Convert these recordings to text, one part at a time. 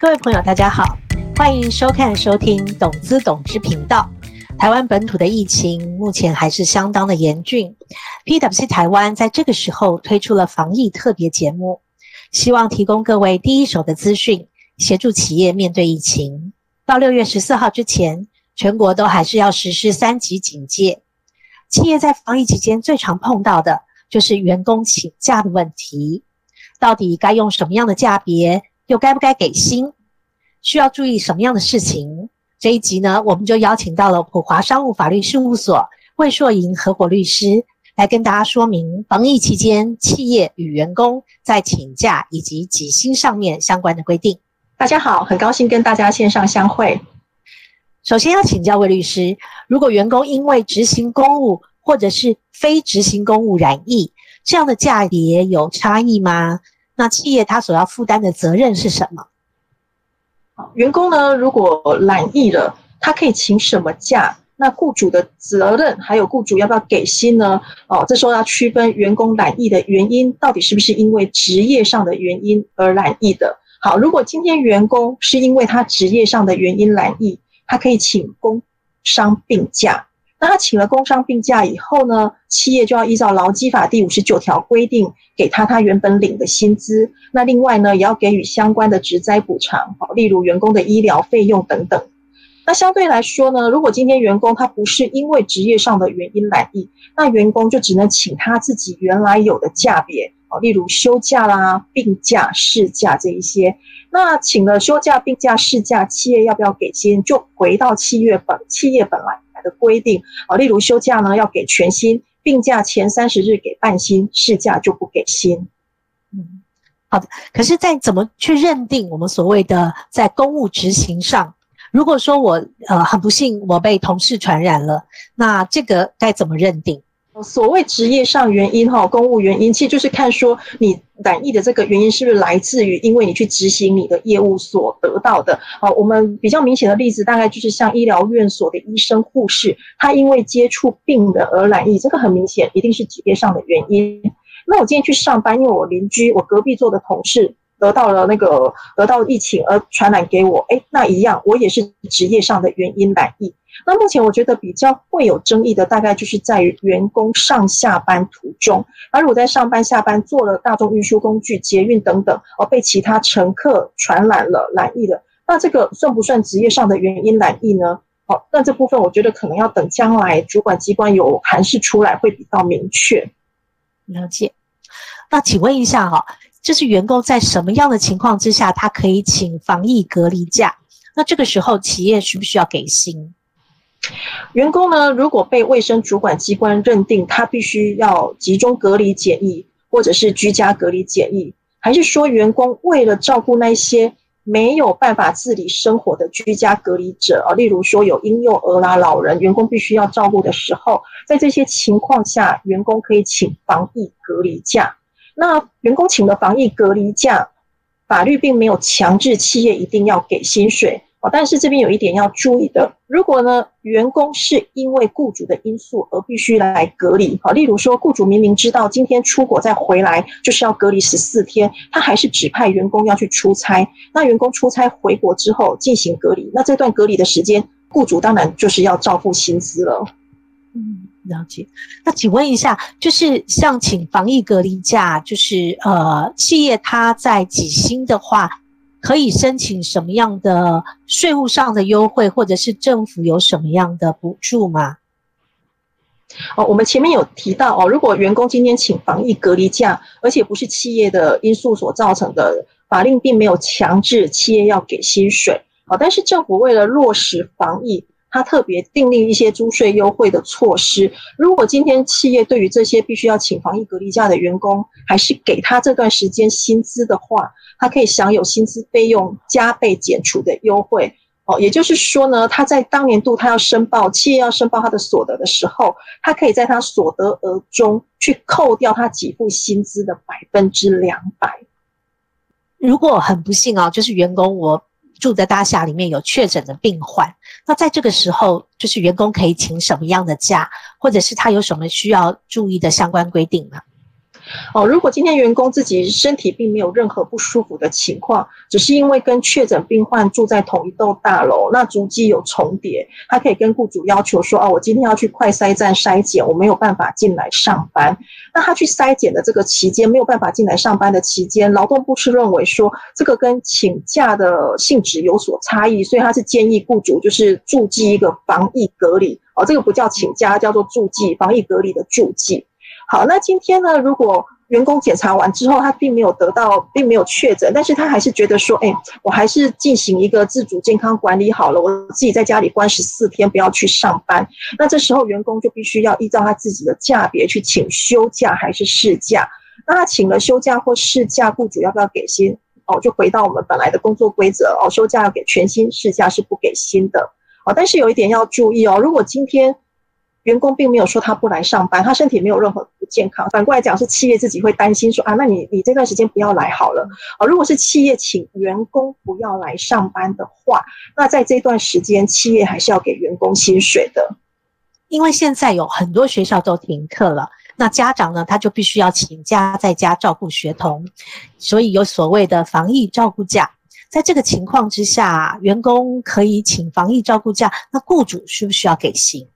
各位朋友，大家好，欢迎收看、收听《懂资懂知》频道。台湾本土的疫情目前还是相当的严峻，PwC 台湾在这个时候推出了防疫特别节目，希望提供各位第一手的资讯，协助企业面对疫情。到六月十四号之前，全国都还是要实施三级警戒。企业在防疫期间最常碰到的就是员工请假的问题，到底该用什么样的假别？又该不该给薪？需要注意什么样的事情？这一集呢，我们就邀请到了普华商务法律事务所魏硕莹合伙律师来跟大家说明防疫期间企业与员工在请假以及给薪上面相关的规定。大家好，很高兴跟大家线上相会。首先要请教魏律师，如果员工因为执行公务或者是非执行公务染疫，这样的价别有差异吗？那企业他所要负担的责任是什么？员工呢，如果染疫了，他可以请什么假？那雇主的责任，还有雇主要不要给薪呢？哦，这时候要区分员工染疫的原因，到底是不是因为职业上的原因而染疫的？好，如果今天员工是因为他职业上的原因染疫，他可以请工伤病假。那他请了工伤病假以后呢，企业就要依照劳基法第五十九条规定，给他他原本领的薪资。那另外呢，也要给予相关的职灾补偿，好，例如员工的医疗费用等等。那相对来说呢，如果今天员工他不是因为职业上的原因来意，那员工就只能请他自己原来有的假别，好，例如休假啦、病假、事假这一些。那请了休假、病假、事假，企业要不要给薪？就回到企业本企业本来的规定啊，例如休假呢要给全薪，病假前三十日给半薪，事假就不给薪。嗯，好的。可是，在怎么去认定我们所谓的在公务执行上，如果说我呃很不幸我被同事传染了，那这个该怎么认定？所谓职业上原因哈，公务原因其实就是看说你染疫的这个原因是不是来自于因为你去执行你的业务所得到的。好，我们比较明显的例子大概就是像医疗院所的医生护士，他因为接触病人而染疫，这个很明显一定是职业上的原因。那我今天去上班，因为我邻居我隔壁座的同事得到了那个得到疫情而传染给我，诶，那一样我也是职业上的原因染疫。那目前我觉得比较会有争议的，大概就是在于员工上下班途中，而如果在上班下班坐了大众运输工具、捷运等等，而被其他乘客传染了染疫的，那这个算不算职业上的原因染疫呢？好，那这部分我觉得可能要等将来主管机关有函释出来会比较明确。了解。那请问一下哈，就是员工在什么样的情况之下，他可以请防疫隔离假？那这个时候企业需不需要给薪？员工呢，如果被卫生主管机关认定他必须要集中隔离检疫，或者是居家隔离检疫，还是说员工为了照顾那些没有办法自理生活的居家隔离者啊，例如说有婴幼儿啦、老人，员工必须要照顾的时候，在这些情况下，员工可以请防疫隔离假。那员工请了防疫隔离假，法律并没有强制企业一定要给薪水。哦，但是这边有一点要注意的，如果呢，员工是因为雇主的因素而必须来隔离，好，例如说雇主明明知道今天出国再回来就是要隔离十四天，他还是指派员工要去出差，那员工出差回国之后进行隔离，那这段隔离的时间，雇主当然就是要照付薪资了。嗯，了解。那请问一下，就是像请防疫隔离假，就是呃，企业它在给薪的话。可以申请什么样的税务上的优惠，或者是政府有什么样的补助吗？哦，我们前面有提到哦，如果员工今天请防疫隔离假，而且不是企业的因素所造成的，法令并没有强制企业要给薪水。哦，但是政府为了落实防疫，它特别订立一些租税优惠的措施。如果今天企业对于这些必须要请防疫隔离假的员工，还是给他这段时间薪资的话，他可以享有薪资费用加倍减除的优惠。哦，也就是说呢，他在当年度他要申报企业要申报他的所得的时候，他可以在他所得额中去扣掉他给付薪资的百分之两百。如果很不幸啊，就是员工我。住在大厦里面有确诊的病患，那在这个时候，就是员工可以请什么样的假，或者是他有什么需要注意的相关规定呢？哦，如果今天员工自己身体并没有任何不舒服的情况，只是因为跟确诊病患住在同一栋大楼，那足迹有重叠，他可以跟雇主要求说：“哦，我今天要去快筛站筛检，我没有办法进来上班。”那他去筛检的这个期间没有办法进来上班的期间，劳动部是认为说这个跟请假的性质有所差异，所以他是建议雇主就是注记一个防疫隔离。哦，这个不叫请假，叫做注记防疫隔离的注记。好，那今天呢，如果员工检查完之后，他并没有得到，并没有确诊，但是他还是觉得说，哎，我还是进行一个自主健康管理好了，我自己在家里关十四天，不要去上班。那这时候员工就必须要依照他自己的假别去请休假还是事假。那他请了休假或事假，雇主要不要给薪？哦，就回到我们本来的工作规则哦，休假要给全薪，事假是不给薪的。哦，但是有一点要注意哦，如果今天员工并没有说他不来上班，他身体没有任何不健康。反过来讲，是企业自己会担心说啊，那你你这段时间不要来好了。啊，如果是企业请员工不要来上班的话，那在这段时间企业还是要给员工薪水的。因为现在有很多学校都停课了，那家长呢，他就必须要请假在家照顾学童，所以有所谓的防疫照顾假。在这个情况之下，员工可以请防疫照顾假，那雇主需不需要给薪？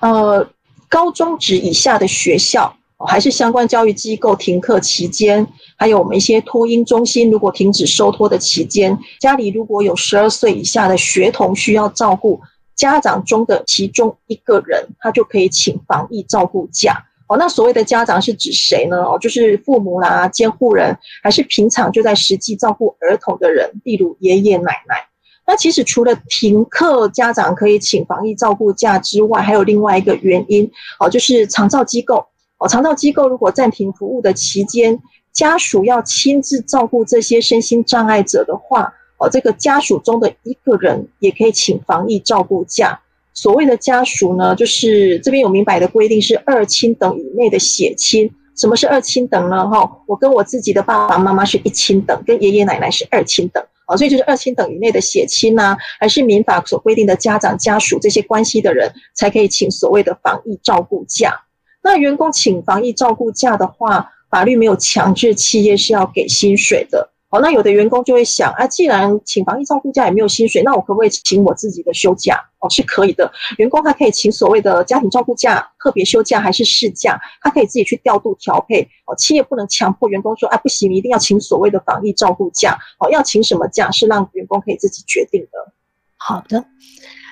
呃，高中职以下的学校，还是相关教育机构停课期间，还有我们一些托婴中心如果停止收托的期间，家里如果有十二岁以下的学童需要照顾，家长中的其中一个人，他就可以请防疫照顾假。哦，那所谓的家长是指谁呢？哦，就是父母啦、监护人，还是平常就在实际照顾儿童的人，例如爷爷奶奶。那其实除了停课，家长可以请防疫照顾假之外，还有另外一个原因哦，就是长照机构哦，长照机构如果暂停服务的期间，家属要亲自照顾这些身心障碍者的话，哦，这个家属中的一个人也可以请防疫照顾假。所谓的家属呢，就是这边有明白的规定，是二亲等以内的血亲。什么是二亲等呢？哈，我跟我自己的爸爸妈妈是一亲等，跟爷爷奶奶是二亲等。啊，所以就是二亲等于内的血亲呐、还是民法所规定的家长、家属这些关系的人，才可以请所谓的防疫照顾假。那员工请防疫照顾假的话，法律没有强制企业是要给薪水的。哦，那有的员工就会想啊，既然请防疫照顾假也没有薪水，那我可不可以请我自己的休假？哦，是可以的。员工他可以请所谓的家庭照顾假、特别休假还是事假，他可以自己去调度调配。哦，企业不能强迫员工说，啊，不行，你一定要请所谓的防疫照顾假。哦，要请什么假是让员工可以自己决定的。好的，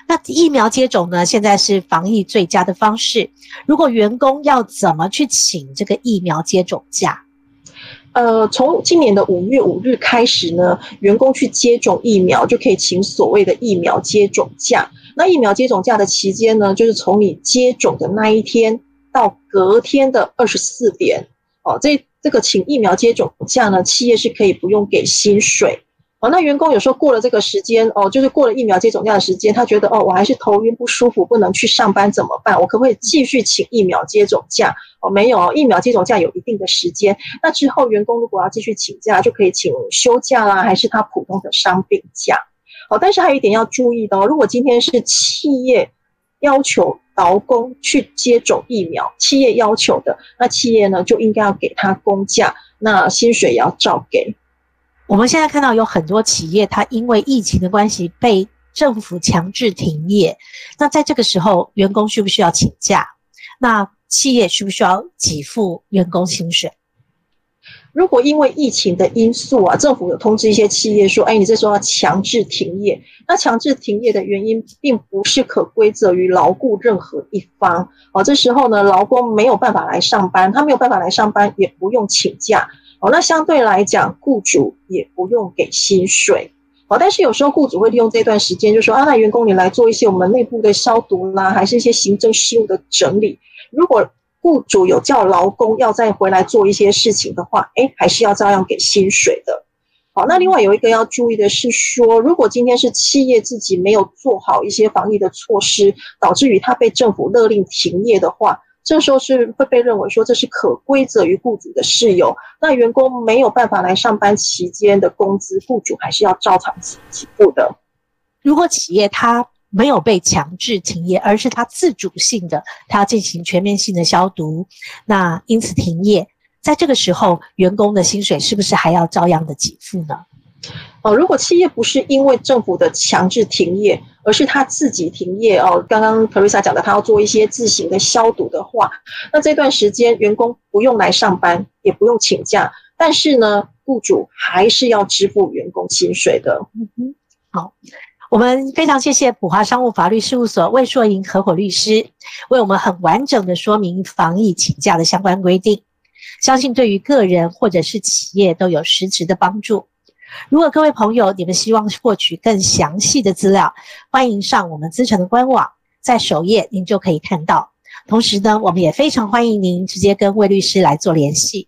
那疫苗接种呢？现在是防疫最佳的方式。如果员工要怎么去请这个疫苗接种假？呃，从今年的五月五日开始呢，员工去接种疫苗就可以请所谓的疫苗接种假。那疫苗接种假的期间呢，就是从你接种的那一天到隔天的二十四点。哦，这这个请疫苗接种假呢，企业是可以不用给薪水。哦，那员工有时候过了这个时间，哦，就是过了疫苗接种假的时间，他觉得哦，我还是头晕不舒服，不能去上班怎么办？我可不可以继续请疫苗接种假？哦，没有，疫苗接种假有一定的时间。那之后员工如果要继续请假，就可以请休假啦，还是他普通的伤病假？哦，但是还有一点要注意的哦，如果今天是企业要求劳工去接种疫苗，企业要求的，那企业呢就应该要给他公假，那薪水也要照给。我们现在看到有很多企业，它因为疫情的关系被政府强制停业。那在这个时候，员工需不需要请假？那企业需不需要给付员工薪水？如果因为疫情的因素啊，政府有通知一些企业说：“哎，你这时候要强制停业。”那强制停业的原因，并不是可归责于劳雇任何一方。哦，这时候呢，劳工没有办法来上班，他没有办法来上班，也不用请假。哦，那相对来讲，雇主也不用给薪水。哦，但是有时候雇主会利用这段时间，就说啊，那员工你来做一些我们内部的消毒啦，还是一些行政事务的整理。如果雇主有叫劳工要再回来做一些事情的话，诶，还是要照样给薪水的。好，那另外有一个要注意的是说，如果今天是企业自己没有做好一些防疫的措施，导致于他被政府勒令停业的话。这时候是会被认为说，这是可归责于雇主的事由，那员工没有办法来上班期间的工资，雇主还是要照常给付的。如果企业它没有被强制停业，而是它自主性的，它要进行全面性的消毒，那因此停业，在这个时候，员工的薪水是不是还要照样的给付呢？哦，如果企业不是因为政府的强制停业，而是他自己停业哦，刚刚 Teresa 讲的，他要做一些自行的消毒的话，那这段时间员工不用来上班，也不用请假，但是呢，雇主还是要支付员工薪水的。嗯，好，我们非常谢谢普华商务法律事务所魏硕营合伙律师为我们很完整的说明防疫请假的相关规定，相信对于个人或者是企业都有实质的帮助。如果各位朋友你们希望获取更详细的资料，欢迎上我们资诚的官网，在首页您就可以看到。同时呢，我们也非常欢迎您直接跟魏律师来做联系。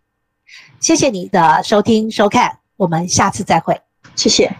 谢谢你的收听收看，我们下次再会。谢谢。